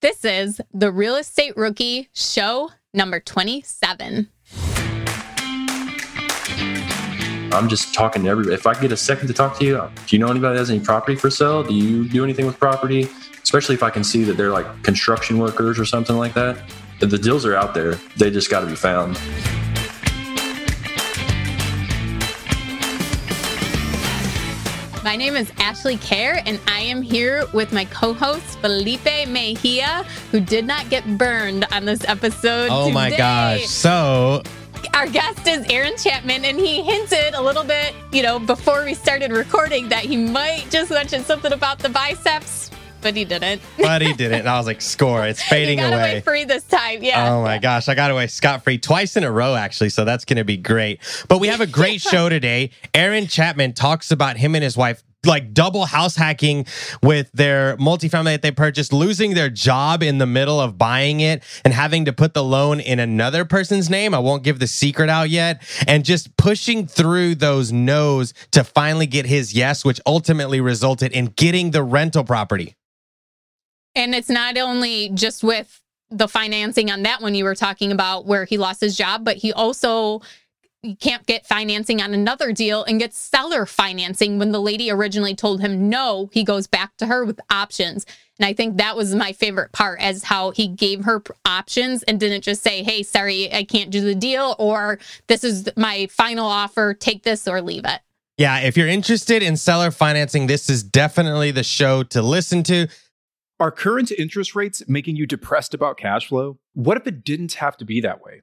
This is the Real Estate Rookie Show number 27. I'm just talking to everybody. If I get a second to talk to you, do you know anybody that has any property for sale? Do you do anything with property? Especially if I can see that they're like construction workers or something like that. The deals are out there. They just got to be found. My name is Ashley Kerr, and I am here with my co host, Felipe Mejia, who did not get burned on this episode. Oh today. my gosh. So, Our guest is Aaron Chapman, and he hinted a little bit, you know, before we started recording that he might just mention something about the biceps, but he didn't. but he didn't. And I was like, score. It's fading got away. away free this time. Yeah. Oh my gosh, I got away scot free twice in a row, actually. So that's going to be great. But we have a great show today. Aaron Chapman talks about him and his wife like double house hacking with their multifamily that they purchased, losing their job in the middle of buying it and having to put the loan in another person's name. I won't give the secret out yet. And just pushing through those no's to finally get his yes, which ultimately resulted in getting the rental property. And it's not only just with the financing on that one you were talking about where he lost his job, but he also he can't get financing on another deal and gets seller financing when the lady originally told him no, he goes back to her with options. And I think that was my favorite part as how he gave her options and didn't just say, "Hey, sorry, I can't do the deal," or "This is my final offer, take this or leave it." Yeah, if you're interested in seller financing, this is definitely the show to listen to. Are current interest rates making you depressed about cash flow? What if it didn't have to be that way?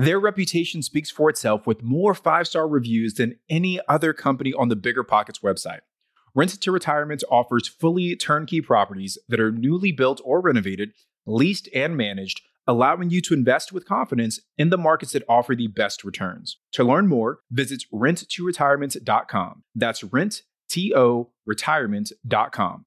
Their reputation speaks for itself with more five star reviews than any other company on the Bigger Pockets website. Rent to Retirement offers fully turnkey properties that are newly built or renovated, leased and managed, allowing you to invest with confidence in the markets that offer the best returns. To learn more, visit renttoretirement.com. That's rent retirement.com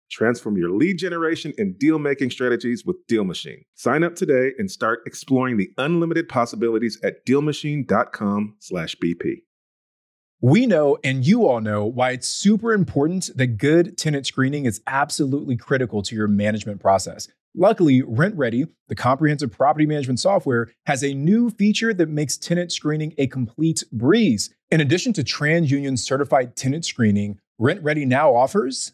Transform your lead generation and deal making strategies with Deal Machine. Sign up today and start exploring the unlimited possibilities at dealmachine.com/bp. We know, and you all know, why it's super important that good tenant screening is absolutely critical to your management process. Luckily, RentRedi, the comprehensive property management software, has a new feature that makes tenant screening a complete breeze. In addition to TransUnion certified tenant screening, RentRedi now offers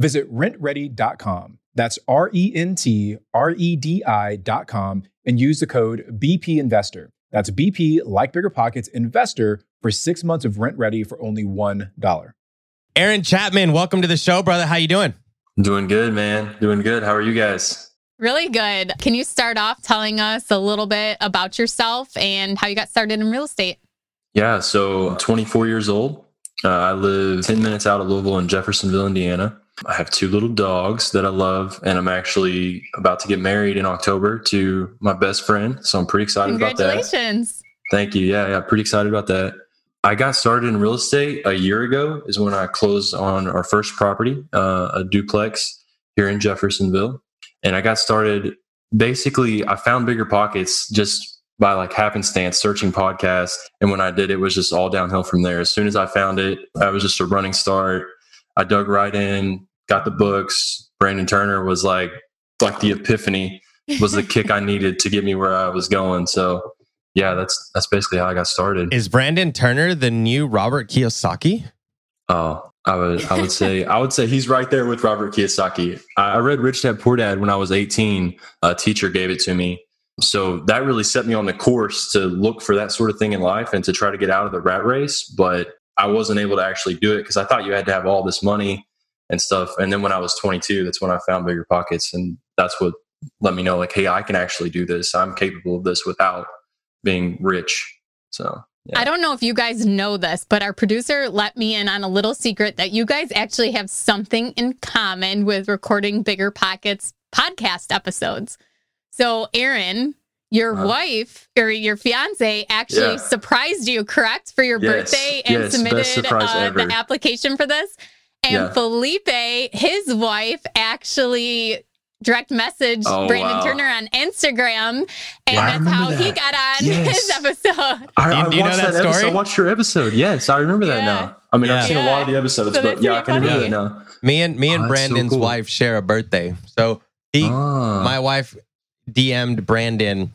Visit rentredi.com. That's R E N T R E D I.com and use the code BP Investor. That's BP, like Bigger Pockets, Investor for six months of RentRedi for only $1. Aaron Chapman, welcome to the show, brother. How you doing? Doing good, man. Doing good. How are you guys? Really good. Can you start off telling us a little bit about yourself and how you got started in real estate? Yeah, so I'm 24 years old. Uh, I live 10 minutes out of Louisville in Jeffersonville, Indiana. I have two little dogs that I love, and I'm actually about to get married in October to my best friend. So I'm pretty excited about that. Congratulations. Thank you. Yeah, yeah, pretty excited about that. I got started in real estate a year ago, is when I closed on our first property, uh, a duplex here in Jeffersonville. And I got started basically, I found Bigger Pockets just by like happenstance searching podcasts. And when I did, it was just all downhill from there. As soon as I found it, I was just a running start. I dug right in, got the books. Brandon Turner was like, like the epiphany was the kick I needed to get me where I was going. So yeah, that's that's basically how I got started. Is Brandon Turner the new Robert Kiyosaki? Oh, I would I would say I would say he's right there with Robert Kiyosaki. I, I read Rich Dad Poor Dad when I was 18. A teacher gave it to me. So that really set me on the course to look for that sort of thing in life and to try to get out of the rat race. But I wasn't able to actually do it because I thought you had to have all this money and stuff. And then when I was 22, that's when I found Bigger Pockets. And that's what let me know, like, hey, I can actually do this. I'm capable of this without being rich. So yeah. I don't know if you guys know this, but our producer let me in on a little secret that you guys actually have something in common with recording Bigger Pockets podcast episodes. So, Aaron, your uh, wife or your fiance actually yeah. surprised you, correct, for your yes, birthday and yes, submitted uh, the application for this. And yeah. Felipe, his wife, actually direct message oh, Brandon wow. Turner on Instagram, and yeah, that's how that. he got on yes. his episode. I, I watched that, that episode. I watched your episode. Yes, I remember yeah. that now. I mean, yeah. I've seen a lot of the episodes, so but yeah, I can remember that now. Me and me and oh, Brandon's so cool. wife share a birthday, so he, ah. my wife, DM'd Brandon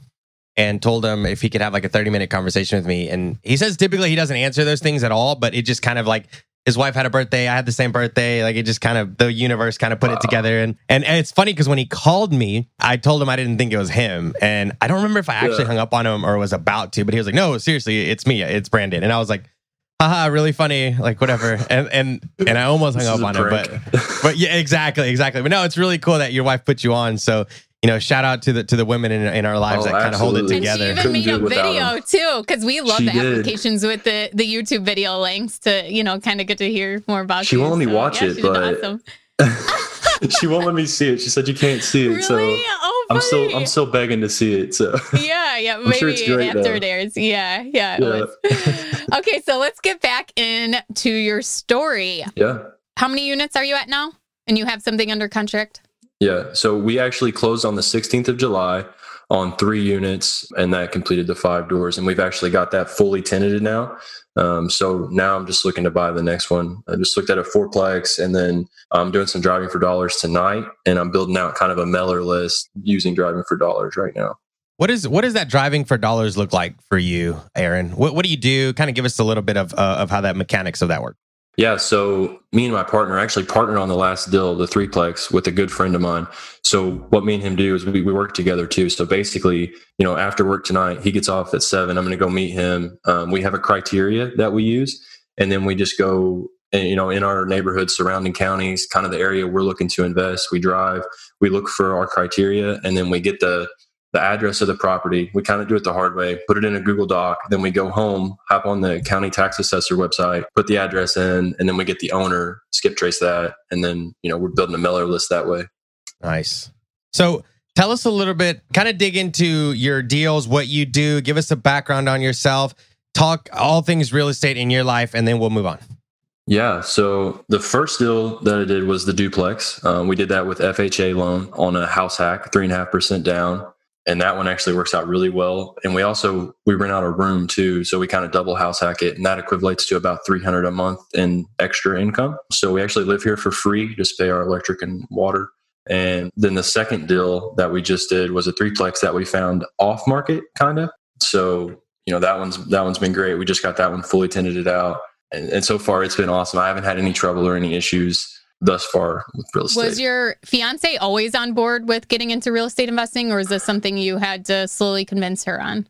and told him if he could have like a 30 minute conversation with me. And he says typically he doesn't answer those things at all, but it just kind of like his wife had a birthday. I had the same birthday. Like it just kind of the universe kind of put wow. it together. And, and and it's funny because when he called me, I told him I didn't think it was him, and I don't remember if I actually yeah. hung up on him or was about to. But he was like, "No, seriously, it's me. It's Brandon." And I was like, haha, really funny, like whatever. And and and I almost hung up on prank. him, but but yeah, exactly, exactly. But no, it's really cool that your wife put you on. So you know, shout out to the to the women in, in our lives oh, that kind of hold it together. And she even made a video too, because we love she the did. applications with the the YouTube video links to you know kind of get to hear more about. She you. won't let me so, watch yeah, it, but awesome. she won't let me see it. She said you can't see it. Really? So oh, I'm still I'm still begging to see it. So yeah, yeah, maybe sure after though. it airs. Yeah, yeah. yeah. okay, so let's get back into your story. Yeah. How many units are you at now? And you have something under contract? Yeah. So we actually closed on the 16th of July on three units, and that completed the five doors. And we've actually got that fully tenanted now. Um, so now I'm just looking to buy the next one. I just looked at a fourplex, and then I'm doing some driving for dollars tonight, and I'm building out kind of a mailer list using driving for dollars right now. What is what does that driving for dollars look like for you, Aaron? What what do you do? Kind of give us a little bit of uh, of how that mechanics of that work. Yeah, so me and my partner actually partnered on the last deal, the threeplex, with a good friend of mine. So what me and him do is we, we work together too. So basically, you know, after work tonight, he gets off at seven. I'm going to go meet him. Um, we have a criteria that we use, and then we just go, eh, you know, in our neighborhood, surrounding counties, kind of the area we're looking to invest. We drive, we look for our criteria, and then we get the the address of the property. We kind of do it the hard way, put it in a Google Doc. Then we go home, hop on the county tax assessor website, put the address in, and then we get the owner, skip trace that. And then, you know, we're building a mailer list that way. Nice. So tell us a little bit, kind of dig into your deals, what you do, give us a background on yourself, talk all things real estate in your life, and then we'll move on. Yeah. So the first deal that I did was the duplex. Um, we did that with FHA loan on a house hack, three and a half percent down and that one actually works out really well. And we also we rent out a room too, so we kind of double house hack it, and that equates to about three hundred a month in extra income. So we actually live here for free, just pay our electric and water. And then the second deal that we just did was a threeplex that we found off market, kind of. So you know that one's that one's been great. We just got that one fully tenanted out, and, and so far it's been awesome. I haven't had any trouble or any issues thus far with real estate. Was your fiance always on board with getting into real estate investing, or is this something you had to slowly convince her on?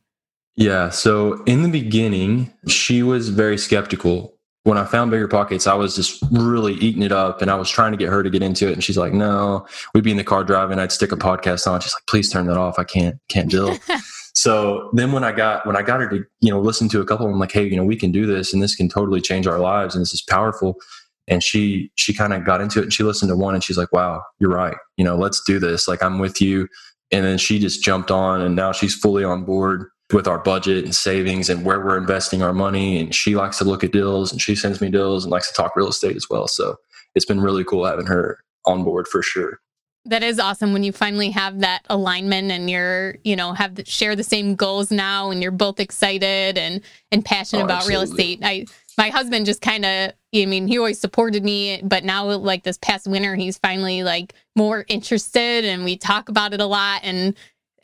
Yeah. So in the beginning, she was very skeptical. when I found Bigger Pockets, I was just really eating it up and I was trying to get her to get into it. And she's like, no, we'd be in the car driving. I'd stick a podcast on. She's like, please turn that off. I can't, can't deal. so then when I got, when I got her to, you know, listen to a couple, I'm like, Hey, you know, we can do this and this can totally change our lives. And this is powerful. And she, she kind of got into it and she listened to one and she's like, wow, you're right. You know, let's do this. Like I'm with you. And then she just jumped on and now she's fully on board with our budget and savings and where we're investing our money. And she likes to look at deals and she sends me deals and likes to talk real estate as well. So it's been really cool having her on board for sure. That is awesome when you finally have that alignment and you're, you know, have the, share the same goals now and you're both excited and and passionate oh, about real estate. I my husband just kind of I mean, he always supported me, but now like this past winter he's finally like more interested and we talk about it a lot and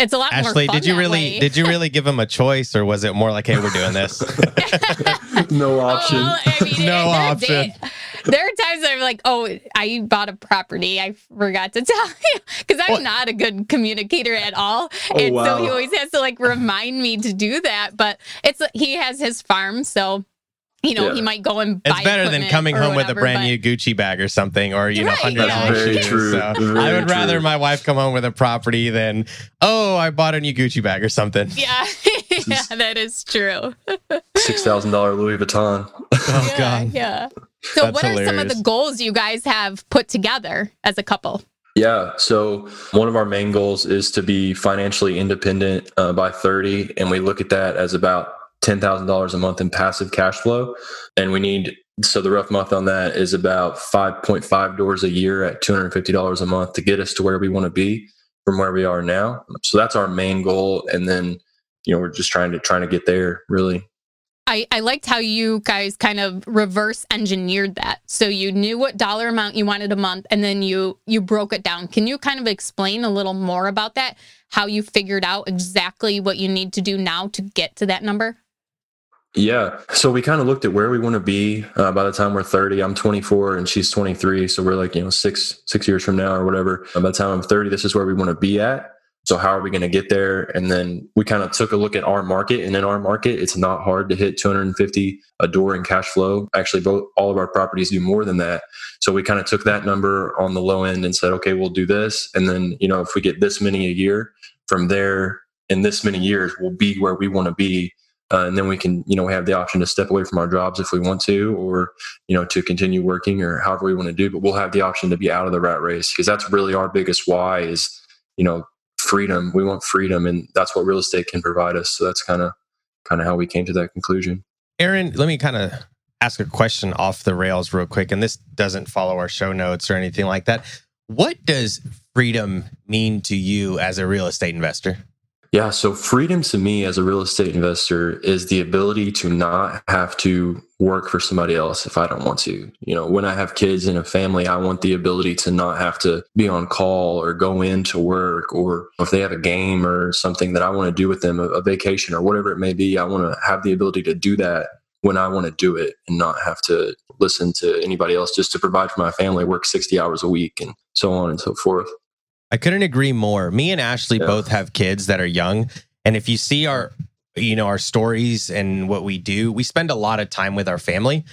it's a lot Ashley, more did you really way. did you really give him a choice or was it more like, hey, we're doing this? no oh, option. Well, I mean, no option. Day, there are times I'm like, oh, I bought a property. I forgot to tell you because I'm not a good communicator at all. Oh, and wow. so he always has to like remind me to do that. But it's he has his farm, so you know, yeah. he might go and It's better than coming home whatever, with a brand new Gucci bag or something, or you know, hundred dollars yeah. shoes. True. So very I would true. rather my wife come home with a property than oh, I bought a new Gucci bag or something. Yeah, yeah, that is true. Six thousand dollar Louis Vuitton. Oh yeah, God. Yeah. So, That's what hilarious. are some of the goals you guys have put together as a couple? Yeah. So one of our main goals is to be financially independent uh, by 30. And we look at that as about $10,000 a month in passive cash flow. And we need, so the rough month on that is about 5.5 doors a year at $250 a month to get us to where we want to be from where we are now. So that's our main goal. And then, you know, we're just trying to, trying to get there really. I, I liked how you guys kind of reverse engineered that. So you knew what dollar amount you wanted a month and then you you broke it down. Can you kind of explain a little more about that? How you figured out exactly what you need to do now to get to that number? Yeah. So we kind of looked at where we want to be uh, by the time we're 30. I'm 24 and she's 23. So we're like, you know, six, six years from now or whatever. by the time I'm 30, this is where we want to be at. So how are we going to get there? And then we kind of took a look at our market and in our market, it's not hard to hit 250 a door in cash flow. Actually, both all of our properties do more than that. So we kind of took that number on the low end and said, okay, we'll do this. And then, you know, if we get this many a year from there in this many years, we'll be where we want to be uh, and then we can you know we have the option to step away from our jobs if we want to or you know to continue working or however we want to do but we'll have the option to be out of the rat race because that's really our biggest why is you know freedom. We want freedom and that's what real estate can provide us. So that's kind of kind of how we came to that conclusion. Aaron let me kind of ask a question off the rails real quick and this doesn't follow our show notes or anything like that. What does freedom mean to you as a real estate investor yeah. So freedom to me as a real estate investor is the ability to not have to work for somebody else if I don't want to. You know, when I have kids and a family, I want the ability to not have to be on call or go into work or if they have a game or something that I want to do with them, a, vacation or whatever it may be, I want to have the ability to do that when I want to do it and not have to listen to anybody else just to provide for my family, work 60 hours a week and so on and so forth. I couldn't agree more. Me and Ashley yeah. both have kids that are young. And if you see our, you know, our stories and what we do, we spend a lot of time with our family.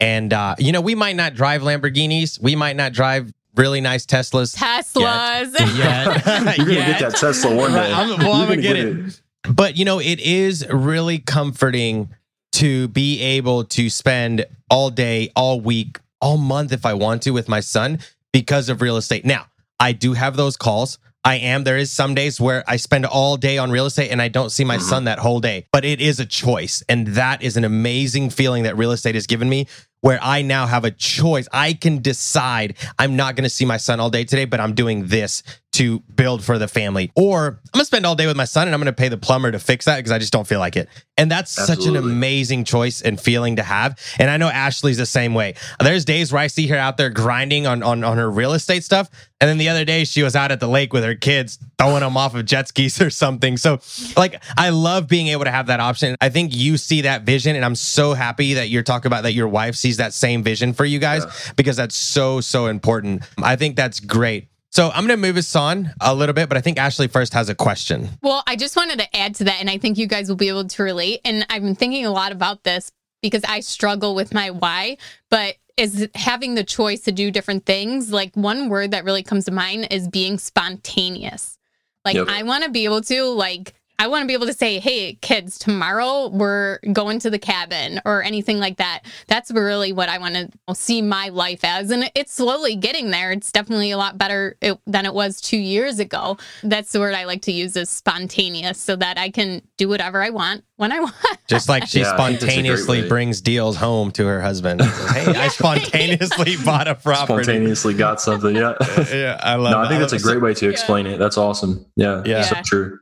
And, uh, you know, we might not drive Lamborghinis. We might not drive really nice Teslas. Teslas. Yet. yet. You're going to get that Tesla one day. I'm, well, I'm going to get, get it. it. But, you know, it is really comforting to be able to spend all day, all week, all month if I want to with my son because of real estate. Now, I do have those calls. I am. There is some days where I spend all day on real estate and I don't see my mm-hmm. son that whole day, but it is a choice. And that is an amazing feeling that real estate has given me where I now have a choice. I can decide I'm not going to see my son all day today, but I'm doing this to build for the family. Or I'm to spend all day with my son and I'm to pay the plumber to fix that because I just don't feel like it. And that's Absolutely. such an amazing choice and feeling to have. And I know Ashley's the same way. There's days where I see her out there grinding on, on, on her real estate stuff. And then the other day she was out at the lake with her kids throwing them off of jet skis or something. So like I love being able to have that option. I think you see that vision and I'm so happy that you're talking about that your wife sees that same vision for you guys yeah. because that's so, so important. I think that's great. So I'm going to move us on a little bit, but I think Ashley first has a question. Well, I just wanted to add to that, and I think you guys will be able to relate. And I've been thinking a lot about this. because I struggle with my why, but is having the choice to do different things. Like one word that really comes to mind is being spontaneous. Like Yep. I want to be able to like I want to be able to say, "Hey, kids, tomorrow we're going to the cabin" or anything like that. That's really what I want to see my life as, and it's slowly getting there. It's definitely a lot better it, than it was two years ago. That's the word I like to use is spontaneous, so that I can do whatever I want when I want. Just like she Yeah, I think that's a great spontaneously brings deals home to her husband. Hey, I spontaneously bought a property. Spontaneously got something. Yeah. Yeah, I love no, I think that's a great way to explain it. That's awesome. Yeah. Yeah. So Yeah. true.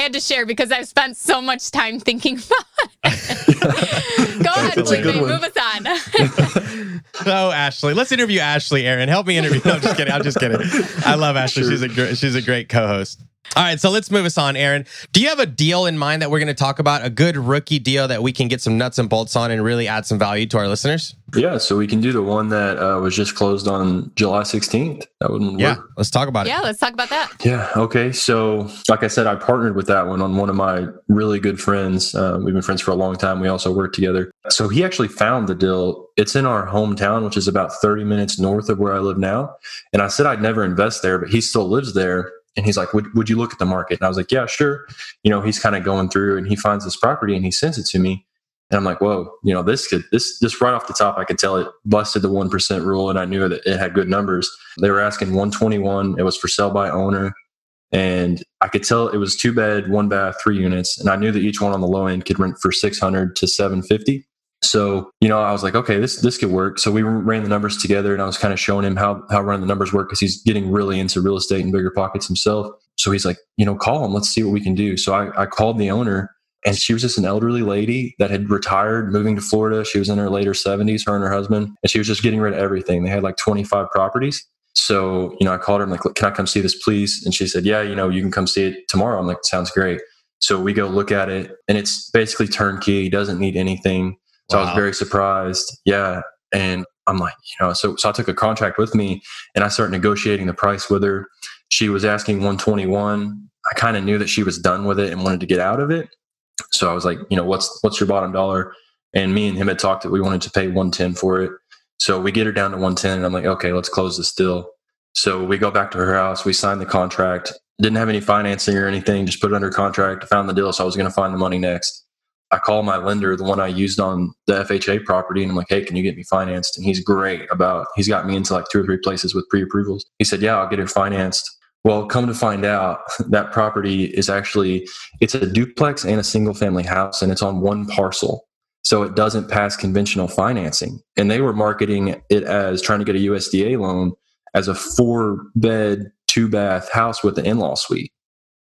I had to share because I've spent so much time thinking about it. Go ahead, Felipe, move us on. So oh, Ashley, let's interview Ashley. Aaron, help me interview. No, I'm just kidding. I'm just kidding. I love Ashley. Sure. She's a great, she's a great co-host. All right, so let's move us on, Aaron. Do you have a deal in mind that we're going to talk about? A good rookie deal that we can get some nuts and bolts on and really add some value to our listeners? Yeah. So we can do the one that uh, was just closed on July 16th. That would Yeah, work. let's talk about it. yeah, let's talk about that. Yeah. Okay. So, like I said, I partnered with that one on one of my really good friends. Uh, we've been friends for a long time. We also work together. So he actually found the deal. It's in our hometown, which is about 30 minutes north of where I live now. And I said I'd never invest there, but he still lives there. And he's like, would, would you look at the market? And I was like, yeah, sure. You know, he's kind of going through and he finds this property and he sends it to me. And I'm like, whoa, you know, this could, this, just right off the top, I could tell it busted the 1% rule and I knew that it had good numbers. They were asking 121. It was for sale by owner. And I could tell it was two bed, one bath, three units. And I knew that each one on the low end could rent for 600 to 750. So, you know, I was like, okay, this, this could work. So we ran the numbers together and I was kind of showing him how, how running the numbers work because he's getting really into real estate and bigger pockets himself. So he's like, you know, call him. Let's see what we can do. So I, I called the owner and she was just an elderly lady that had retired, moving to Florida. She was in her later 70s, her and her husband, and she was just getting rid of everything. They had like 25 properties. So, you know, I called her. I'm like, can I come see this, please? And she said, yeah, you know, you can come see it tomorrow. I'm like, sounds great. So we go look at it, and it's basically turnkey. Doesn't need anything. So I was very surprised. Yeah. And I'm like, you know, so, so I took a contract with me and I started negotiating the price with her. She was asking 121. I kind of knew that she was done with it and wanted to get out of it. So I was like, you know, what's, what's your bottom dollar? And me and him had talked that we wanted to pay 110 for it. So we get her down to 110 and I'm like, okay, let's close this deal. So we go back to her house. We signed the contract. Didn't have any financing or anything. Just put it under contract. Found the deal. So I was going to find the money next. I call my lender, the one I used on the FHA property, and I'm like, hey, can you get me financed? And he's great about, he's got me into like two or three places with pre approvals. He said, yeah, I'll get it financed. Well, come to find out, that property is actually, it's a duplex and a single family house, and it's on one parcel. So it doesn't pass conventional financing. And they were marketing it as trying to get a USDA loan as a four bed, two bath house with an in law suite.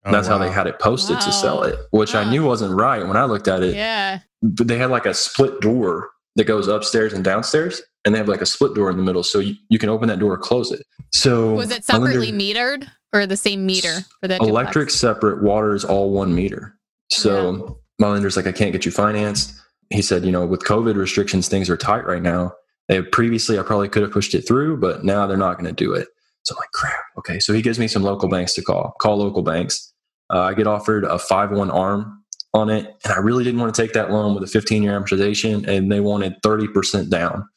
Oh, That's how they had it posted to sell it, which I knew wasn't right when I looked at it. Yeah. But they had like a split door that goes upstairs and downstairs, and they have like a split door in the middle, so you, you can open that door or close it. So Was it lender- separately metered or the same meter for the electric duplex? separate, water is all one meter. So my lender's like, I can't get you financed. He said, you know, with COVID restrictions, things are tight right now. They previously, I probably could have pushed it through, but now they're not going to do it. So I'm like, crap. Okay. So he gives me some local banks to call, call local banks. Uh, I get offered a 5 1 arm on it. And I really didn't want to take that loan with a 15 year amortization. And they wanted 30% down,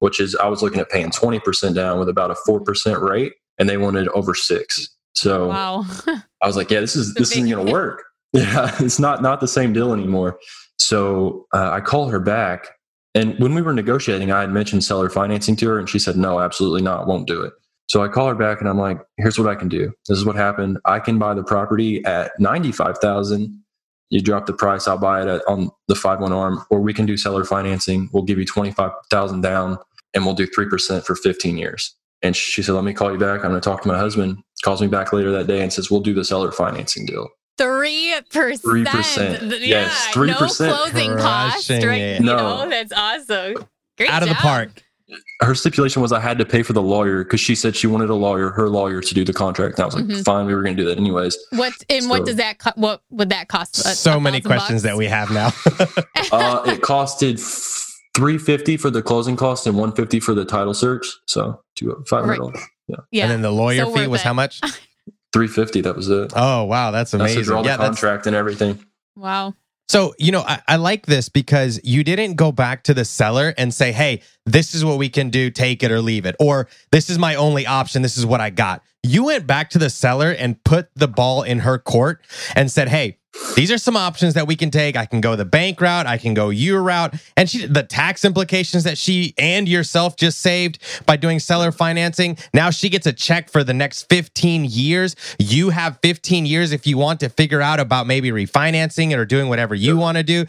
which is, I was looking at paying 20% down with about a 4% rate. And they wanted over six. So Wow. I was like, yeah, this is this isn't going to work. Yeah, it's not not the same deal anymore. So uh, I call her back, and when we were negotiating, I had mentioned seller financing to her, and she said, no, absolutely not, won't do it. So I call her back, and I'm like, here's what I can do. This is what happened. I can buy the property at ninety five thousand. You drop the price, I'll buy it at, on the five one arm, or we can do seller financing. We'll give you twenty five thousand down, and we'll do three percent for fifteen years. And she said, let me call you back. I'm going to talk to my husband. Calls me back later that day and says, we'll do the seller financing deal. Three percent. 3%. Yes, No 3%. closing cost. Right. it. You No. know, that's awesome. Great Out of the park. Her stipulation was I had to pay for the lawyer because she said she wanted a lawyer, her lawyer, to do the contract. And I was like, Mhm. fine, we were going to do that anyways. What and what does that co- what would that cost? A- so a many questions bucks? that we have now. Uh, it costed three fifty for the closing cost and one fifty for the title search. So two five hundred dollars. Yeah. And then the lawyer So fee was it. how much? Three fifty. That was it. Oh wow, that's That's to amazing. draw the yeah, that's contract and everything. wow. So, you know, I, I like this because you didn't go back to the seller and say, hey, this is what we can do, take it or leave it, or this is my only option, this is what I got. You went back to the seller and put the ball in her court and said, hey, these are some options that we can take. I can go the bank route, I can go your route. And she the tax implications that she and yourself just saved by doing seller financing. Now she gets a check for the next 15 years. You have 15 years if you want to figure out about maybe refinancing it or doing whatever you want to do.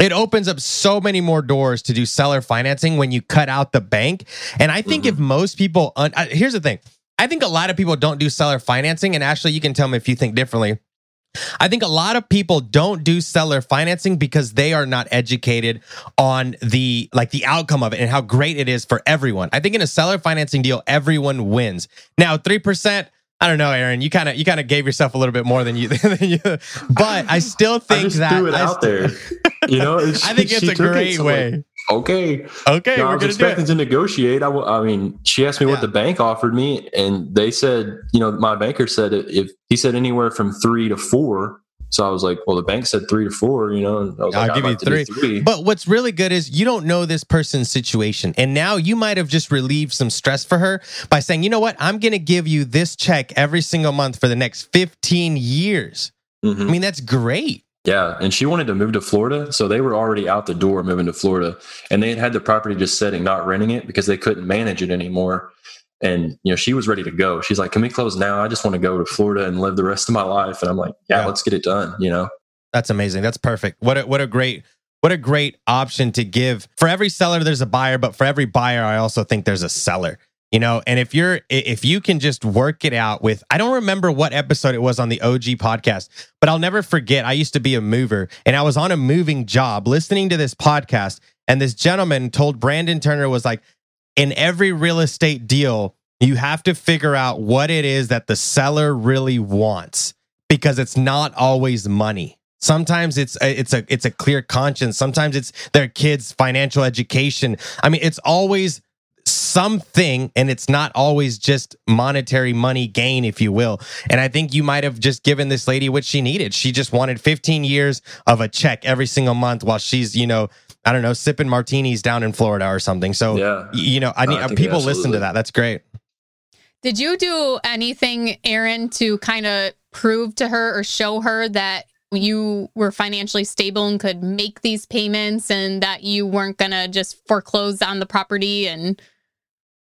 It opens up so many more doors to do seller financing when you cut out the bank. And I think if most people, un- uh, here's the thing I think a lot of people don't do seller financing. And Ashley, you can tell me if you think differently. I think a lot of people don't do seller financing because they are not educated on the like the outcome of it and how great it is for everyone. I think in a seller financing deal, everyone wins. Now, 3%, I don't know, Aaron. You kind of you kind of gave yourself a little bit more than you, than you but I still think I just that threw it I out st- there. You know, I think it's a took it, great like, way. Okay. okay, No, I we're was expecting to negotiate. I, w- I mean, she asked me Yeah. what the bank offered me, and they said, you know, my banker said if- if he said anywhere from three to four. So I was like, well, the bank said three to four, you know, and I was I'll like, give you like to do three. three. But what's really good is you don't know this person's situation. And now you might have just relieved some stress for her by saying, you know what? I'm going to give you this check every single month for the next 15 years. Mhm. I mean, that's great. Yeah, and she wanted to move to Florida, so they were already out the door moving to Florida, and they had had the property just sitting, not renting it because they couldn't manage it anymore. And you know, she was ready to go. She's like, "Can we close now? I just want to go to Florida and live the rest of my life." And I'm like, "Yeah, Yeah. let's get it done." You know, That's amazing. That's perfect. What a, what a great what a great option to give. For every seller there's a buyer, but for every buyer I also think there's a seller. You know, and if you're if you can just work it out with I don't remember what episode it was on the OG podcast, but I'll never forget I used to be a mover and I was on a moving job listening to this podcast and this gentleman told Brandon Turner was like in every real estate deal you have to figure out what it is that the seller really wants because it's not always money. Sometimes it's a, it's a it's a clear conscience. Sometimes it's their kids' financial education. I mean, it's always something and it's not always just monetary money gain if you will. And i think you might have just given this lady what she needed. She just wanted 15 years of a check every single month while she's you know i don't know sipping martinis down in florida or something. So yeah, you know i No, need I uh, people listen to that. That's great. Did you do anything, Aaron, to kind of prove to her or show her that you were financially stable and could make these payments and that you weren't going to just foreclose on the property and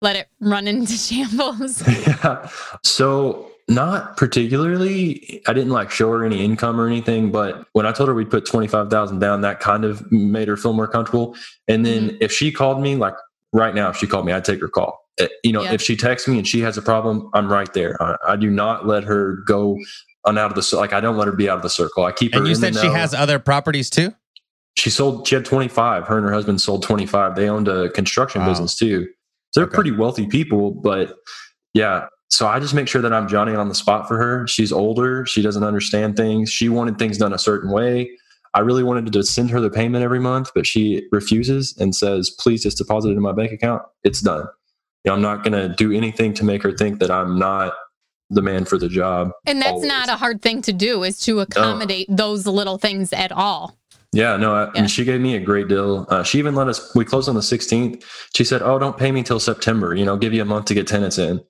let it run into shambles? yeah. So not particularly. I didn't like show her any income or anything, but when I told her we'd put twenty five thousand down, that kind of made her feel more comfortable. And then if she called me, like right now, if she called me, I'd take her call. Uh, You know, Yeah. if she texts me and she has a problem, I'm right there. I, I do not let her go on out of the like. I don't let her be out of the circle. I keep her. and you in the said she know. has other properties too She sold. She had 25. Her and her husband sold 25. They owned a construction Wow. business too. So they're Okay. pretty wealthy people. But yeah, so I just make sure that I'm Johnny on the spot for her. She's older. She doesn't understand things. She wanted things done a certain way. I really wanted to send her the payment every month, but she refuses and says, "Please just deposit it in my bank account. It's done." You know, I'm not going to do anything to make her think that I'm not the man for the job. And that's Always. not a hard thing to do is to accommodate those little things at all. Yeah, no, I, I Yeah. mean, she gave me a great deal. Uh, she even let us, we closed on the 16th. She said, Oh, don't pay me till September, you know, give you a month to get tenants in.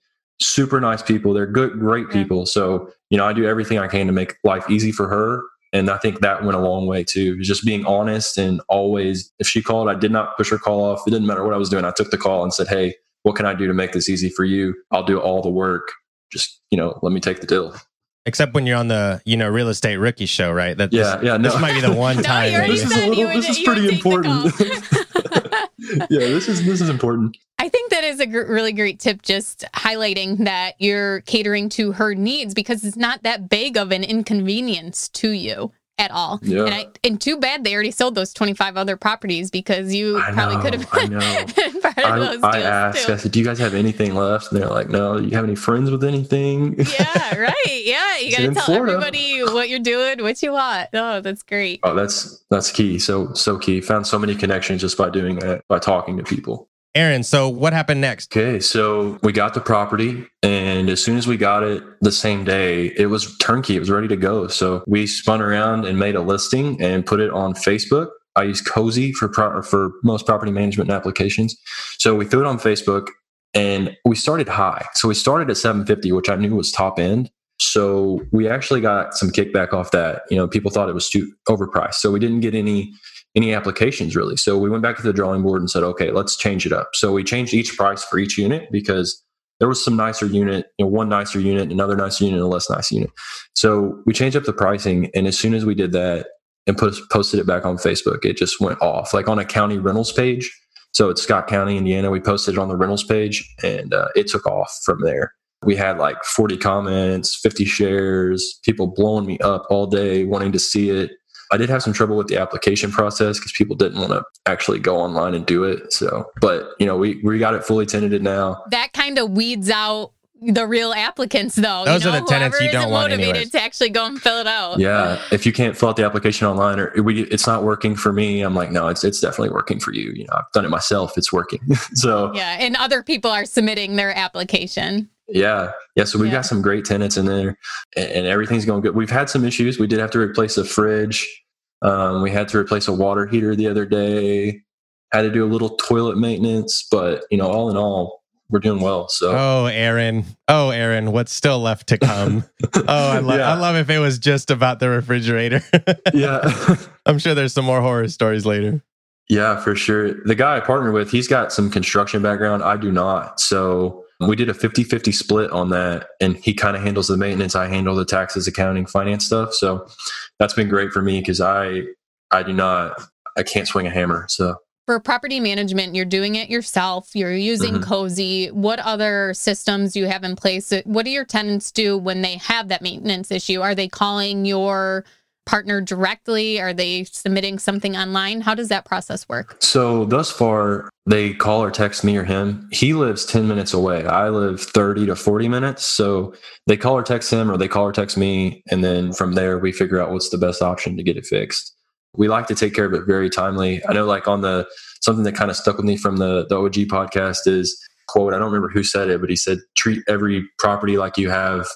Super nice people. They're good, great people. So, you know, I do everything I can to make life easy for her. And I think that went a long way too. Just being honest and always, if she called, I did not push her call off. It didn't matter what I was doing. I took the call and said, Hey, what can I do to make this easy for you? I'll do all the work. Just, you know, let me take the deal. Except when you're on the you know real estate rookie show right that this- Yeah, yeah, no. this might be the one No, time you This is a little- this is pretty important. yeah, this is, this is important. I think that is a gr- really great tip, just highlighting that you're catering to her needs because it's not that big of an inconvenience to you at all. Yeah. And, I, and too bad they already sold those 25 other properties because you I probably could have I been part of I, those I asked, too. I said, Do you guys have anything left? And they're like, No, do you have any friends with anything? yeah, right. Yeah, you got to tell Florida? everybody what you're doing, what you want. Oh, that's great. oh, that's that's key. So so key. Found so many connections just by doing that, by talking to people. Aaron, so what happened next? Okay, so we got the property, and as soon as we got it the same day, it was turnkey. It was ready to go. So we spun around and made a listing and put it on Facebook. I use Cozy for pro- for most property management applications. So we threw it on Facebook, and we started high. So we started at 750, which I knew was top end. So we actually got some kickback off that. You know, people thought it was too overpriced. So we didn't get any any applications really. So we went back to the drawing board and said, okay, let's change it up. So we changed each price for each unit because there was some nicer unit, you know, one nicer unit, another nicer unit, a less nice unit. So we changed up the pricing, and as soon as we did that and put posted it back on Facebook, it just went off. Like on a county rentals page. So it's Scott County, Indiana. We posted it on the rentals page, and uh, it took off from there. We had like 40 comments, 50 shares, people blowing me up all day, wanting to see it. I did have some trouble with the application process because people didn't want to actually go online and do it. So, but you know, we we got it fully tenanted now. That kind of weeds out the real applicants, though. Those you know, are the tenants you don't isn't want motivated anyways. to actually go and fill it out. Yeah, if you can't fill out the application online or we, it's not working for me, I'm like, no, it's it's definitely working for you. You know, I've done it myself; it's working. so Yeah, and other people are submitting their application. Yeah. Yeah. So we've Yeah. got some great tenants in there and, and everything's going good. We've had some issues. We did have to replace a fridge. Um, we had to replace a water heater the other day, had to do a little toilet maintenance, but you know, all in all, we're doing well. So Oh, Aaron. Oh, Aaron, what's still left to come? Oh, I, lo- Yeah. I love if it was just about the refrigerator. yeah. I'm sure there's some more horror stories later. Yeah, for sure. The guy I partnered with, he's got some construction background. I do not. So we did a 50 50 split on that. And he kind of handles the maintenance. I handle the taxes, accounting, finance stuff. So that's been great for me because I, I do not, I can't swing a hammer. So For property management, you're doing it yourself. You're using Mhm. Cozy. What other systems do you have in place? What do your tenants do when they have that maintenance issue? Are they calling your partner directly? Are they submitting something online? How does that process work? So thus far, they call or text me or him. He lives 10 minutes away. I live 30 to 40 minutes. So they call or text him or they call or text me. And then from there, we figure out what's the best option to get it fixed. We like to take care of it very timely. I know, like, on the something that kind of stuck with me from the, the OG podcast is quote, I don't remember who said it, but he said, treat every property like you have,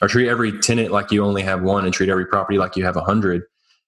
or treat every tenant like you only have one and treat every property like you have a hundred.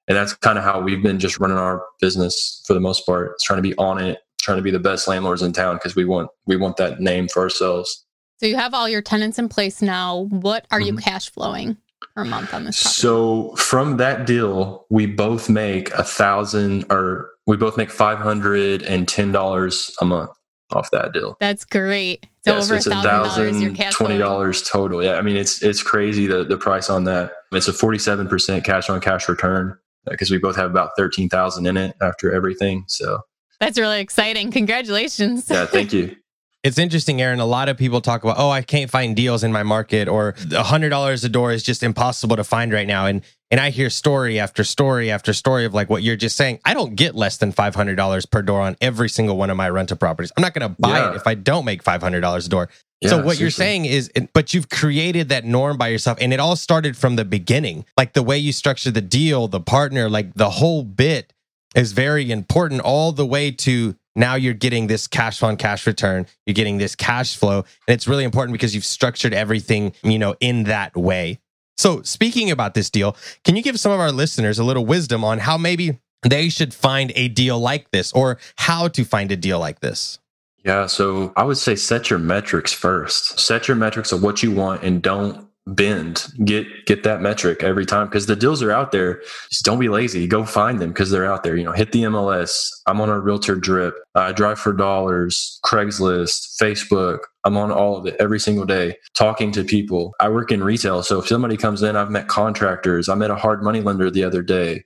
And that's kind of how we've been just running our business for the most part. It's trying to be on it, trying to be the best landlords in town because we want we want that name for ourselves. So you have all your tenants in place now. What are you Mhm. cash flowing per month on this property? So from that deal, we both make a thousand or we both make five hundred and ten dollars a month off that deal. That's great. So Yeah, over a it's a thousand dollars your thousand cash twenty flowing. dollars total. Yeah, I mean it's it's crazy the the price on that. It's a forty seven percent cash on cash return uh, because we both have about thirteen thousand in it after everything. So That's really exciting. Congratulations. yeah, thank you. It's interesting, Aaron. A lot of people talk about, oh, I can't find deals in my market, or a hundred dollars a door is just impossible to find right now. And and I hear story after story after story of like what you're just saying. I don't get less than five hundred dollars per door on every single one of my rental properties. I'm not going to buy Yeah. it if I don't make five hundred dollars a door. so Yeah, what you're saying is, but you've created that norm by yourself, and it all started from the beginning. Like the way you structure the deal, the partner, like the whole bit is very important. All the way to now, you're getting this cash on cash return. You're getting this cash flow, and it's really important because you've structured everything, you know, in that way. So, speaking about this deal, can you give some of our listeners a little wisdom on how maybe they should find a deal like this, or how to find a deal like this? Yeah, so I would say set your metrics first. Set your metrics of what you want and don't bend. Get get that metric every time because the deals are out there. Just don't be lazy. Go find them because they're out there. You know, hit the MLS. I'm on a realtor drip. I drive for dollars, Craigslist, Facebook. I'm on all of it every single day, talking to people. I work in retail, so if somebody comes in, I've met contractors. I met a hard money lender the other day.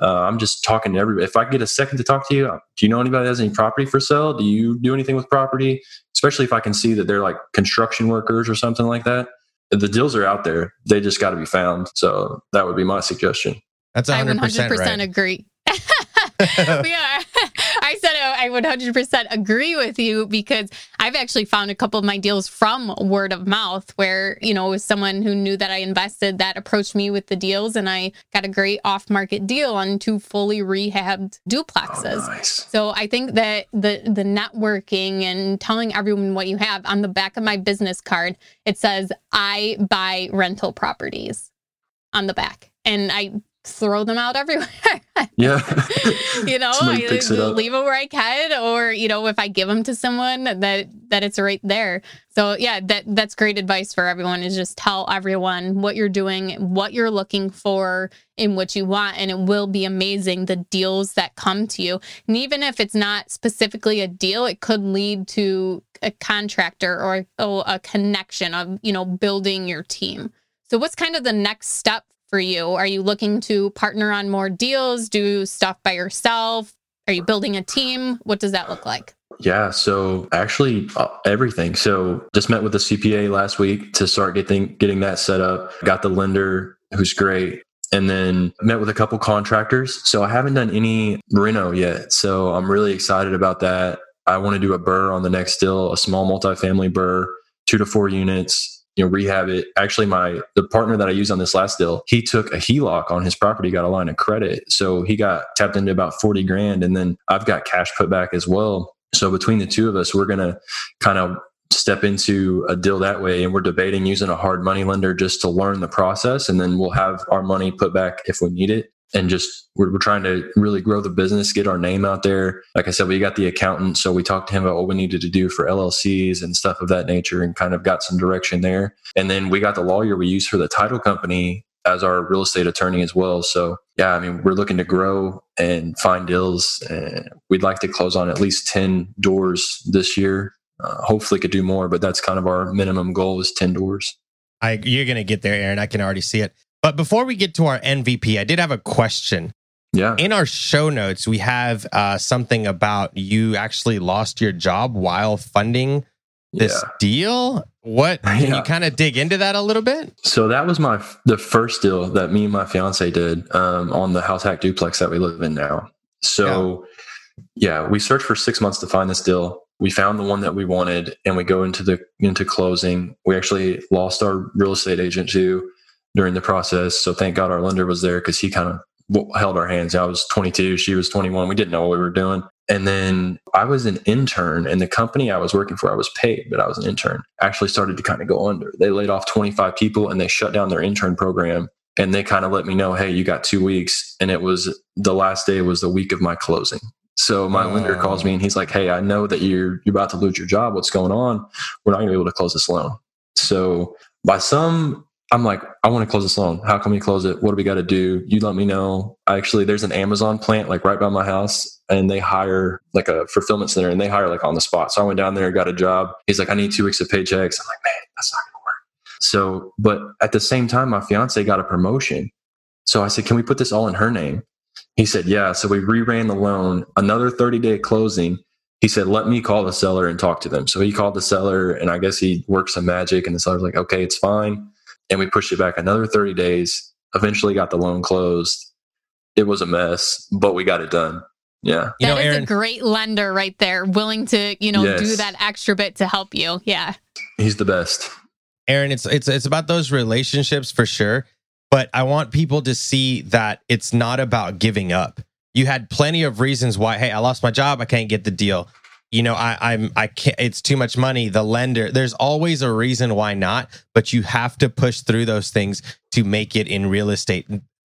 Uh, I'm just talking to everybody. If I get a second to talk to you, do you know anybody that has any property for sale? Do you do anything with property? Especially if I can see that they're like construction workers or something like that. The deals are out there. They just got to be found. So that would be my suggestion. That's I 100%, 100% right. agree. we are. I said uh, I would 100% agree with you because I've actually found a couple of my deals from word of mouth where, you know, it was someone who knew that I invested that approached me with the deals and I got a great off market deal on two fully rehabbed duplexes. Oh, nice. So I think that the the networking and telling everyone what you have on the back of my business card, it says I buy rental properties on the back. And I throw them out everywhere. Yeah. you know, I leave them where I can, or you know, if I give them to someone, that that it's right there. So yeah, that that's great advice for everyone. Is just tell everyone what you're doing, what you're looking for, and what you want, and it will be amazing the deals that come to you. And even if it's not specifically a deal, it could lead to a contractor or oh, a connection of you know building your team. So what's kind of the next step for you? Are you looking to partner on more deals, do stuff by yourself? Are you building a team? What does that look like? Yeah, so actually uh, everything. So just met with the CPA last week to start getting getting that set up. Got the lender who's great. And then met with a couple contractors. So I haven't done any reno yet. So I'm really excited about that. I want to do a BRRRR on the next deal, a small multifamily BRRRR, two to four units, you know, rehab it. Actually, my the partner that I used on this last deal, he took a HELOC on his property, got a line of credit. So he got tapped into about 40 grand. And then I've got cash put back as well. So between the two of us, we're gonna kind of step into a deal that way. And we're debating using a hard money lender just to learn the process. And then we'll have our money put back if we need it and just we're, we're trying to really grow the business, get our name out there. Like I said, we got the accountant, so we talked to him about what we needed to do for LLCs and stuff of that nature, and kind of got some direction there. And then we got the lawyer we use for the title company as our real estate attorney as well. So yeah, I mean, we're looking to grow and find deals, and we'd like to close on at least ten doors this year. Uh, hopefully, could do more, but that's kind of our minimum goal is ten doors. I you're gonna get there, Aaron. I can already see it. But before we get to our MVP, I did have a question. Yeah. In our show notes, we have uh, something about you actually lost your job while funding this yeah. deal. What can Yeah. you kind of dig into that a little bit? So that was my the first deal that me and my fiance did um, on the house hack duplex that we live in now. So yeah. we searched for six months to find this deal. We found the one that we wanted, and we go into the into closing. We actually lost our real estate agent too during the process. So thank God our lender was there because he kind of held our hands. I was 22, she was 21. We didn't know what we were doing. And then I was an intern, and the company I was working for, I was paid, but I was an intern, actually started to kind of go under. They laid off 25 people and they shut down their intern program. And they kind of let me know, hey, you got two weeks. And it was the last day was the week of my closing. So my lender calls me and he's like, hey, I know that you're, you're about to lose your job. What's going on? We're not going to be able to close this loan. So by some I'm like, I want to close this loan. How can we close it? What do we got to do? You let me know. Actually, there's an Amazon plant like right by my house, and they hire like a fulfillment center, and they hire like on the spot. So I went down there, got a job. He's like, I need two weeks of paychecks. I'm like, man, that's not gonna work. So, but at the same time, my fiance got a promotion. So I said, can we put this all in her name? He said, yeah. So we reran the loan. Another 30 day closing. He said, let me call the seller and talk to them. So he called the seller, and I guess he worked some magic, and the seller's like, okay, it's fine and we pushed it back another 30 days eventually got the loan closed it was a mess but we got it done yeah You That know, is Aaron, a great lender right there, willing to, you know, Yes. do that extra bit to help you. Yeah. he's the best Aaron, it's it's it's about those relationships for sure. But I want people to see that it's not about giving up. You had plenty of reasons why. Hey, I lost my job. I can't get the deal. You know, I, I'm I can't. It's too much money. The lender. There's always a reason why not. But you have to push through those things to make it in real estate.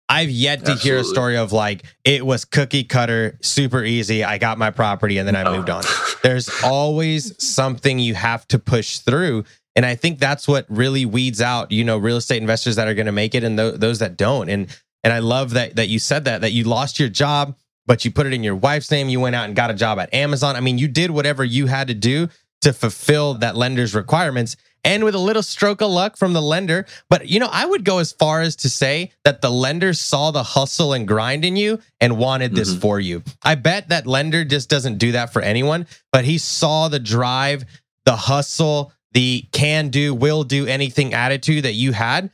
I've yet to hear a story of like it was cookie cutter, super easy. I got my property and then I No. moved on. Oh. There's always something you have to push through. And I think that's what really weeds out, you know, real estate investors that are going to make it and th- those that don't. And and I love that that you said that that you lost your job, but you put it in your wife's name. You went out and got a job at Amazon. I mean, you did whatever you had to do to fulfill that lender's requirements and with a little stroke of luck from the lender. But, you know, I would go as far as to say that the lender saw the hustle and grind in you and wanted this Mhm. for you. I bet that lender just doesn't do that for anyone, but he saw the drive, the hustle, the can do, will do anything attitude that you had.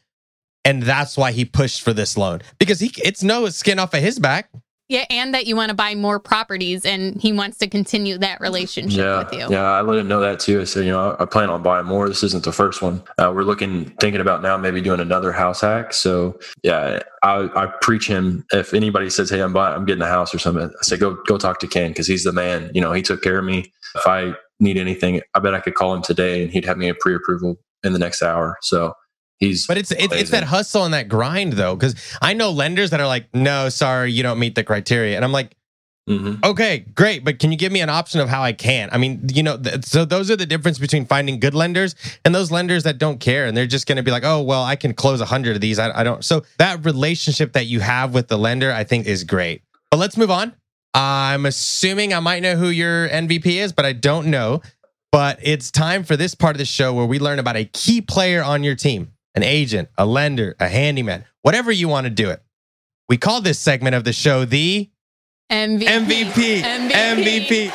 And that's why he pushed for this loan because he it's no skin off of his back. Yeah, and that you want to buy more properties and he wants to continue that relationship yeah, with you. Yeah, I let him know that too. I said, you know, I, I plan on buying more. This isn't the first one. Uh, we're looking, thinking about now maybe doing another house hack. So yeah, I, I preach him. If anybody says, "Hey, I'm buying, I'm getting a house or something," I say, "Go, go talk to Ken because he's the man. You know, he took care of me. If I need anything, I bet I could call him today and he'd have me a pre-approval in the next hour." So he's But it's it, it's that hustle and that grind though, because I know lenders that are like, no, sorry, you don't meet the criteria, and I'm like, Mhm. okay, great, but can you give me an option of how I can? I mean, you know, th- so those are the difference between finding good lenders and those lenders that don't care and they're just going to be like, oh, well, I can close a hundred of these. I, I don't. So that relationship that you have with the lender, I think, is great. But let's move on. I'm assuming I might know who your MVP is, but I don't know. But it's time for this part of the show where we learn about a key player on your team an agent, a lender, a handyman, whatever you want to do it. We call this segment of the show the MVP. MVP. MVP. MVP.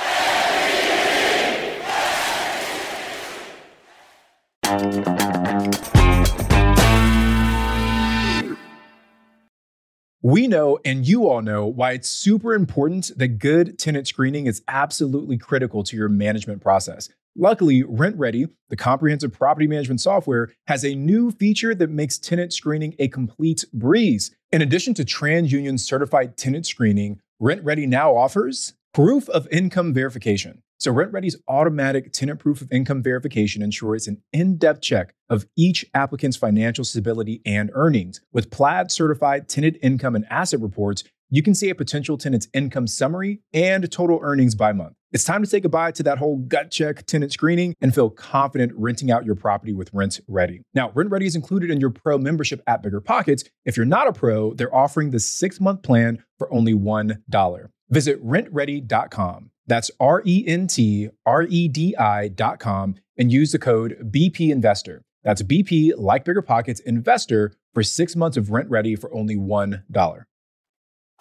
We know, and you all know, why it's super important that good tenant screening is absolutely critical to your management process. Luckily, RentRedi, the comprehensive property management software, has a new feature that makes tenant screening a complete breeze. In addition to TransUnion certified tenant screening, RentRedi now offers proof of income verification. So, RentRedi's automatic tenant proof of income verification ensures an in depth check of each applicant's financial stability and earnings. With Plaid certified tenant income and asset reports, you can see a potential tenant's income summary and total earnings by month. It's time to say goodbye to that whole gut check tenant screening and feel confident renting out your property with RentRedi. Now, RentRedi is included in your pro membership at BiggerPockets. If you're not a pro, they're offering the six month plan for only $1. Visit rentredi.com. That's R E N T R E D I.com and use the code BP Investor. That's BP, like BiggerPockets, Investor for six months of RentRedi for only $1.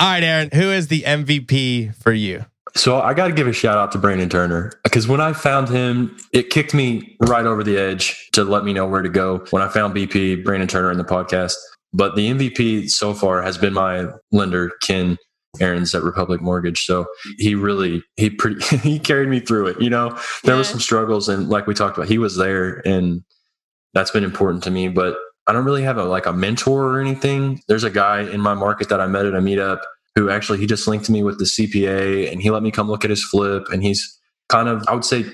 All right, Aaron, who is the MVP for you? So I got to give a shout out to Brandon Turner because when I found him, it kicked me right over the edge to let me know where to go. When I found BP, Brandon Turner in the podcast, but the MVP so far has been my lender, Ken Aaron's at Republic Mortgage. So he really he pretty he carried me through it. You know, there was Yeah. some struggles, and like we talked about, he was there, and that's been important to me. But I don't really have a like a mentor or anything. There's a guy in my market that I met at a meetup who actually he just linked me with the CPA and he let me come look at his flip and he's kind of I would say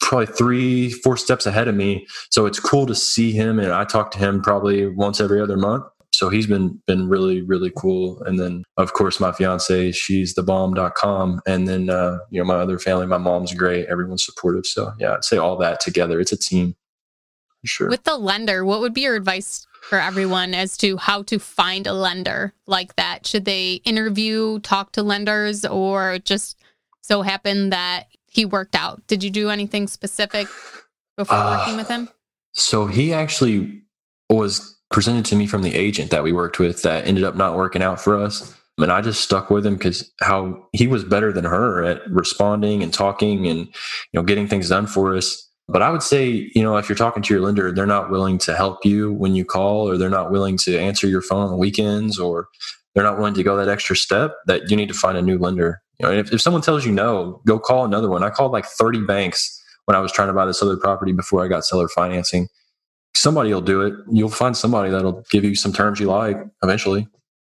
probably three four steps ahead of me. So it's cool to see him and I talk to him probably once every other month. So he's been been really really cool. And then of course my fiance she's the bomb.com and then uh you know my other family my mom's great. Everyone's supportive. So yeah I'd say all that together. It's a team sure With the lender, what would be your advice for everyone as to how to find a lender like that? Should they interview, talk to lenders, or just so happen that he worked out? Did you do anything specific before Uh, working with him? So he actually was presented to me from the agent that we worked with that ended up not working out for us. And I just stuck with him because how he was better than her at responding and talking and you know getting things done for us. But I would say, you know, if you're talking to your lender, they're not willing to help you when you call, or they're not willing to answer your phone on weekends, or they're not willing to go that extra step, that you need to find a new lender. You know, if, if someone tells you no, go call another one. I called like 30 banks when I was trying to buy this other property before I got seller financing. Somebody will do it. You'll find somebody that'll give you some terms you like eventually.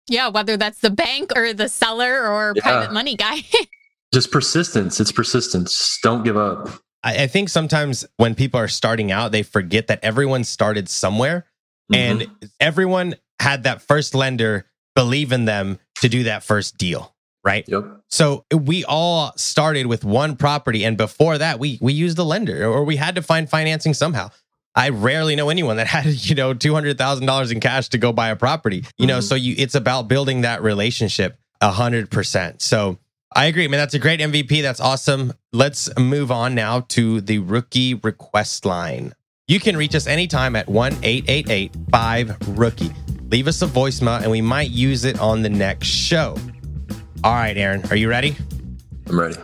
Yeah, whether that's the bank or the seller or Yeah. private money guy. Just persistence. It's persistence. Don't give up. I, I think sometimes when people are starting out, they forget that everyone started somewhere and everyone had that first lender believe in them to do that first deal, right? Yep. So we all started with one property, and before that, we we used a lender or we had to find financing somehow. I rarely know anyone that had you know two hundred thousand dollars in cash to go buy a property. You know, Mhm. so you it's about building that relationship a hundred percent. So I agree, man. That's a great MVP. That's awesome. Let's move on now to the rookie request line. You can reach us anytime at 1 888 5 Rookie. Leave us a voicemail and we might use it on the next show. All right, Aaron, are you ready? I'm ready.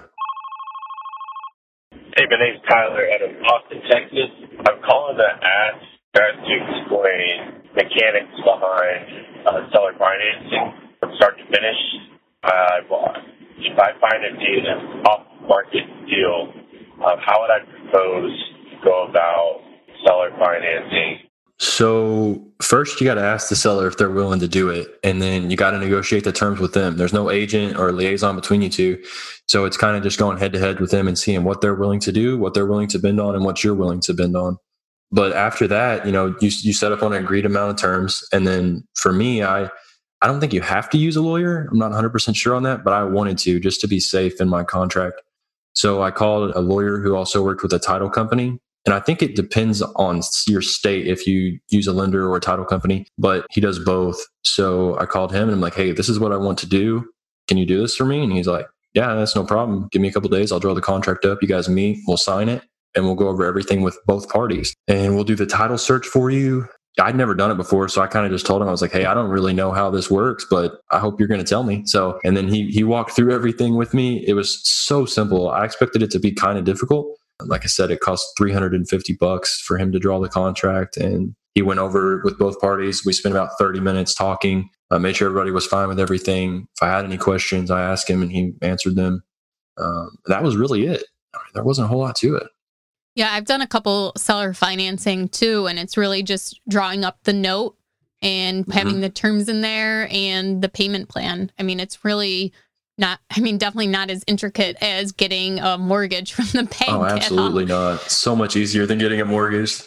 Hey, my name's Tyler out of Austin, Texas. I'm calling to ask guys to explain mechanics behind uh, seller financing from start to finish. I bought. If I find a decent off-market deal, um, how would I propose go about seller financing? So first, you got to ask the seller if they're willing to do it, and then you got to negotiate the terms with them. There's no agent or liaison between you two, so it's kind of just going head to head with them and seeing what they're willing to do, what they're willing to bend on, and what you're willing to bend on. But after that, you know, you you set up on an agreed amount of terms, and then for me, I I don't think you have to use a lawyer. I'm not 100 percent sure on that, but I wanted to just to be safe in my contract. So I called a lawyer who also worked with a title company and I think it depends on your state if you use a lender or a title company, but he does both. So I called him and I'm like, hey, this is what I want to do. Can you do this for me? And he's like, yeah, that's no problem. Give me a couple days. I'll draw the contract up. You guys meet, we'll sign it, and we'll go over everything with both parties. And we'll do the title search for you. I'd never done it before, so I kind of just told him I was like, "Hey, I don't really know how this works, but I hope you're going to tell me." So, and then he he walked through everything with me. It was so simple. I expected it to be kind of difficult, like I said, it cost 350 bucks for him to draw the contract. And he went over with both parties. We spent about 30 minutes talking, I made sure everybody was fine with everything. If I had any questions, I asked him and he answered them. Um, that was really it. I mean, there wasn't a whole lot to it. Yeah, I've done a couple seller financing too, and it's really just drawing up the note and mm-hmm. having the terms in there and the payment plan. I mean, it's really not i mean definitely not as intricate as getting a mortgage from the bank oh absolutely not. So much easier than getting a mortgage.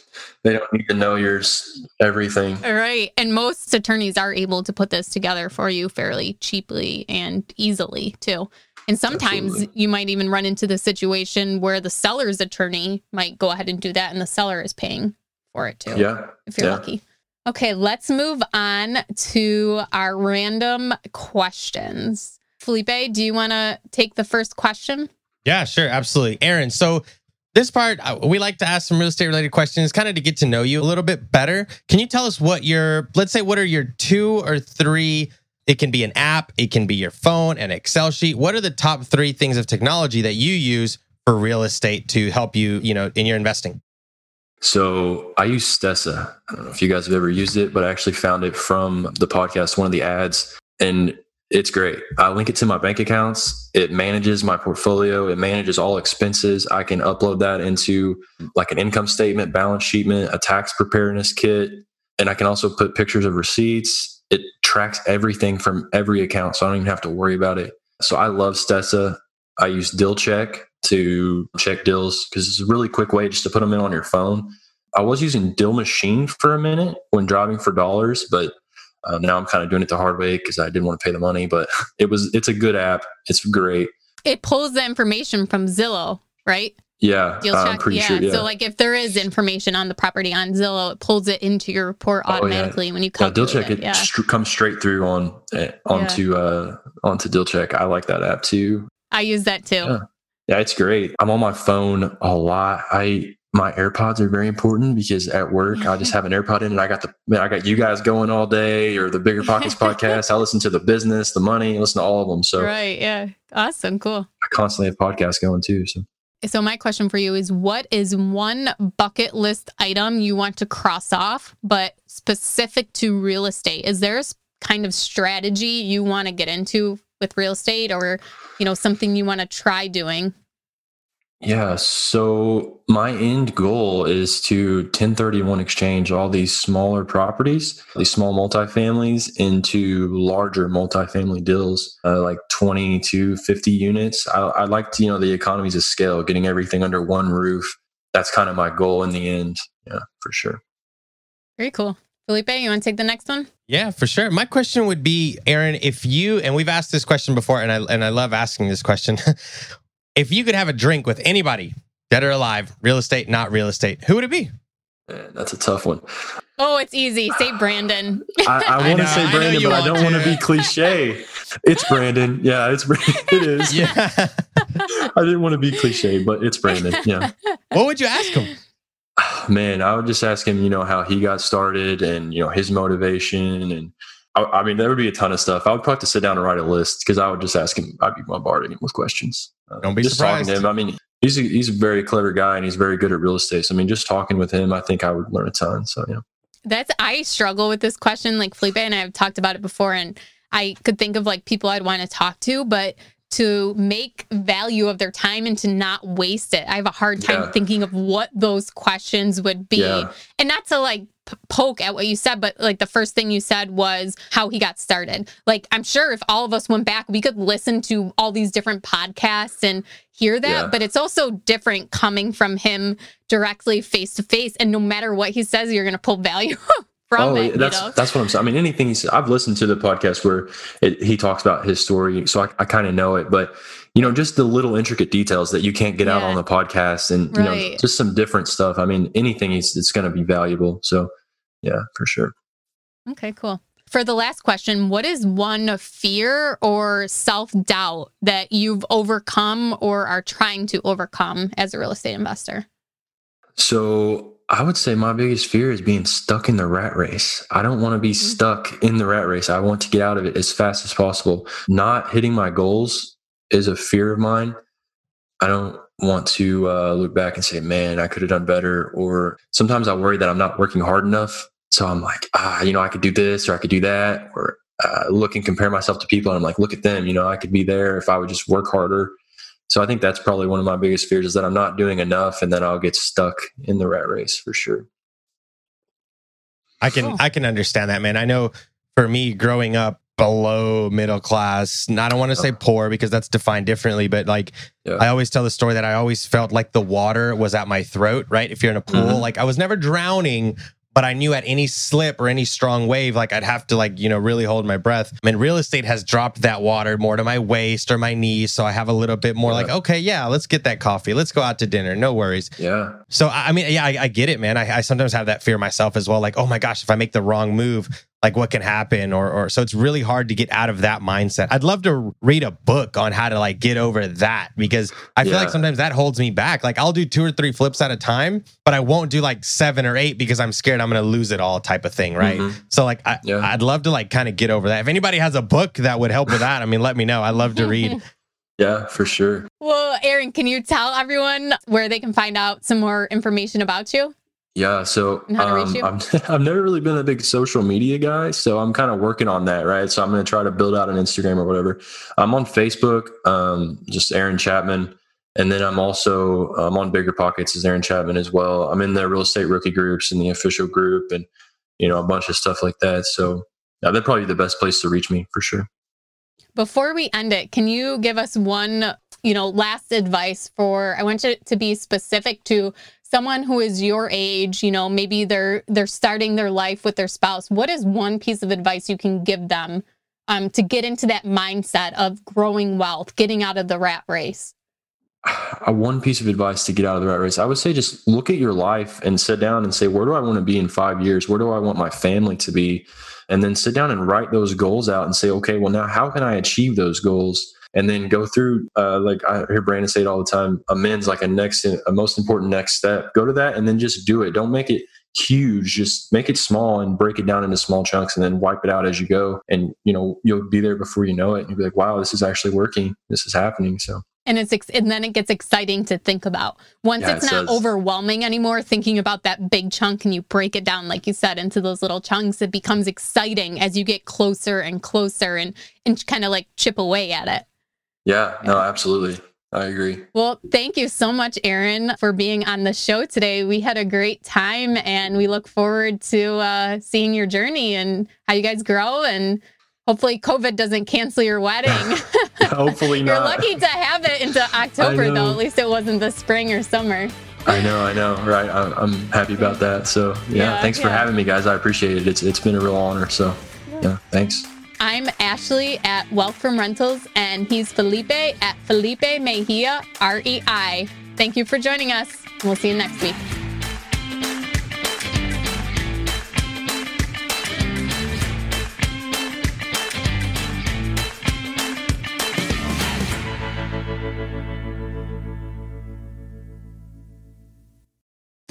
They don't need to know yours everything. Right and most attorneys are able to put this together for you fairly cheaply and easily too and sometimes absolutely. you might even run into the situation where the seller's attorney might go ahead and do that and the seller is paying for it too yeah if you're yeah. lucky okay let's move on to our random questions Felipe, do you want to take the first question? Yeah, sure. Absolutely. Aaron, so this part, uh, we like to ask some real estate related questions kind of to get to know you a little bit better. Can you tell us what your, let's say, what are your two or three? It can be an app, it can be your phone, an Excel sheet. What are the top three things of technology that you use for real estate to help you, you know, in your investing? So I use Stessa. I don't know if you guys have ever used it, but I actually found it from the podcast, one of the ads. And it's great. I link it to my bank accounts. It manages my portfolio. It manages all expenses. I can upload that into like an income statement, balance sheetment, a tax preparedness kit, and I can also put pictures of receipts. It tracks everything from every account, so I don't even have to worry about it. So I love Stessa. I use Deal Check to check deals because it's a really quick way just to put them in on your phone. I was using DealMachine for a minute when driving for dollars, but uh, now I'm kind of doing it the hard way because I didn't want to pay the money, but it was it's a good app. It's great. It pulls the information from Zillow, right? Yeah, Deal check. yeah. Sure, yeah. So like if there is information on the property on Zillow, it pulls it into your report automatically oh, yeah. when you come. Yeah, Deal check it, it yeah. st- comes straight through on uh, onto uh onto Deal check. I like that app too. I use that too. Yeah. yeah, it's great. I'm on my phone a lot. I my AirPods are very important because at work I just have an AirPod in and I got the I got you guys going all day or the BiggerPockets podcast. I listen to the business, the money, I listen to all of them. So right, yeah, awesome, cool. I constantly have podcasts going too. So so my question for you is what is one bucket list item you want to cross off but specific to real estate? Is there a kind of strategy you want to get into with real estate or you know something you want to try doing? Yeah. So my end goal is to 1031 exchange all these smaller properties, these small multifamilies into larger multifamily deals, uh, like 20 to 50 units. I, I like to, you know, the economies of scale, getting everything under one roof. That's kind of my goal in the end. Yeah, for sure. Very cool. Felipe, you want to take the next one? Yeah, for sure. My question would be, Aaron, if you and we've asked this question before, and I and I love asking this question. If you could have a drink with anybody, dead or alive, real estate, not real estate, who would it be? Man, that's a tough one. Oh, it's easy. Say Brandon. I, I want to say Brandon, but I don't want to be cliche. It's Brandon. Yeah, it's it is. Yeah. I didn't want to be cliche, but it's Brandon. Yeah. What would you ask him? Man, I would just ask him, you know, how he got started and you know his motivation and I, I, mean, there would be a ton of stuff. I would probably have to sit down and write a list because I would just ask him. I'd be bombarding him with questions. Uh, Don't be just surprised. talking to him. I mean, he's a, he's a very clever guy and he's very good at real estate. So I mean, just talking with him, I think I would learn a ton. So yeah. That's I struggle with this question. Like Felipe and I have talked about it before, and I could think of like people I'd want to talk to, but to make value of their time and to not waste it. I have a hard time Yeah. thinking of what those questions would be. Yeah. And not to like p- poke at what you said, but like the first thing you said was how he got started. Like, I'm sure if all of us went back, we could listen to all these different podcasts and hear that. Yeah. But it's also different coming from him directly face to face. And no matter what he says, you're going to pull value from oh, it. yeah, that's you know? that's what I'm saying. I mean, anything he's. I've listened to the podcast where it, he talks about his story, so I, I kind of know it. But you know, just the little intricate details that you can't get out on the podcast, and you know, just some different stuff. I mean, anything is it's going to be valuable. So, yeah, for sure. Okay, cool. For the last question, what is one fear or self doubt that you've overcome or are trying to overcome as a real estate investor? So I would say my biggest fear is being stuck in the rat race. I don't want to be Mhm. stuck in the rat race. I want to get out of it as fast as possible. Not hitting my goals is a fear of mine. I don't want to uh, look back and say, man, I could have done better. Or sometimes I worry that I'm not working hard enough. So I'm like, ah, you know, I could do this or I could do that. Or uh, look and compare myself to people. And I'm like, look at them. You know, I could be there if I would just work harder. So I think that's probably one of my biggest fears is that I'm not doing enough and then I'll get stuck in the rat race for sure. I can Cool. I can understand that, man. I know for me growing up below middle class, and I don't want to say poor because that's defined differently, but like Yeah. I always tell the story that I always felt like the water was at my throat, right? If you're in a pool, Mhm. like I was never drowning, but I knew at any slip or any strong wave, like I'd have to like, you know, really hold my breath. I mean, real estate has dropped that water more to my waist or my knees. So I have a little bit more Yeah. like, okay, yeah, let's get that coffee. Let's go out to dinner. No worries. Yeah. So I I mean, yeah, I, I get it, man. I, I sometimes have that fear myself as well. Like, oh my gosh, if I make the wrong move, like what can happen? Or, or so it's really hard to get out of that mindset. I'd love to read a book on how to like get over that because I feel Yeah. like sometimes that holds me back. Like I'll do two or three flips at a time, but I won't do like seven or eight because I'm scared I'm going to lose it all, type of thing, right? Mhm. So like, I, Yeah. I'd love to like kind of get over that. If anybody has a book that would help with that, I mean, let me know. I'd love to read. Yeah, for sure. Well, Aaron, can you tell everyone where they can find out some more information about you? Yeah. So And how to reach um. I'm, I've never really been a big social media guy. So I'm kind of working on that. Right. So I'm going to try to build out an Instagram or whatever. I'm on Facebook, um, just Aaron Chapman. And then I'm also I'm on BiggerPockets as Aaron Chapman as well. I'm in the real estate rookie groups and the official group and, you know, a bunch of stuff like that. So yeah, that'd probably the best place to reach me for sure. Before we end it, can you give us one, you know, last advice for I want you to be specific to someone who is your age, you know, maybe they're they're starting their life with their spouse. What is one piece of advice you can give them um to get into that mindset of growing wealth, getting out of the rat race? One piece of advice to get out of the rat race, I would say just look at your life and sit down and say, where do I want to be in five years? Where do I want my family to be? And then sit down and write those goals out and say, okay, well, now how can I achieve those goals? And then go through, uh, like I hear Brandon say it all the time, amends like a next, a most important next step. Go to that and then just do it. Don't make it huge. Just make it small and break it down into small chunks and then wipe it out as you go. And, you know, you'll be there before you know it. And you'll be like, wow, this is actually working. This is happening. So. and it's ex- and then it gets exciting to think about once Yeah, it's it not does. overwhelming anymore thinking about that big chunk and you break it down like you said into those little chunks it becomes exciting as you get closer and closer and and kind of like chip away at it Yeah, no, absolutely. I agree. well thank you so much aaron for being on the show today we had a great time and we look forward to uh, seeing your journey and how you guys grow and hopefully covid doesn't cancel your wedding Hopefully not. you're lucky to have it into october though at least it wasn't the spring or summer I know, I know. Right. I'm, I'm happy about that. So yeah, Yeah, thanks for having me, guys. I appreciate it. It's it's been a real honor. So yeah, thanks. I'm Ashley at Wealth from Rentals, and he's Felipe at Felipe Mejia, REI. Thank you for joining us. We'll see you next week.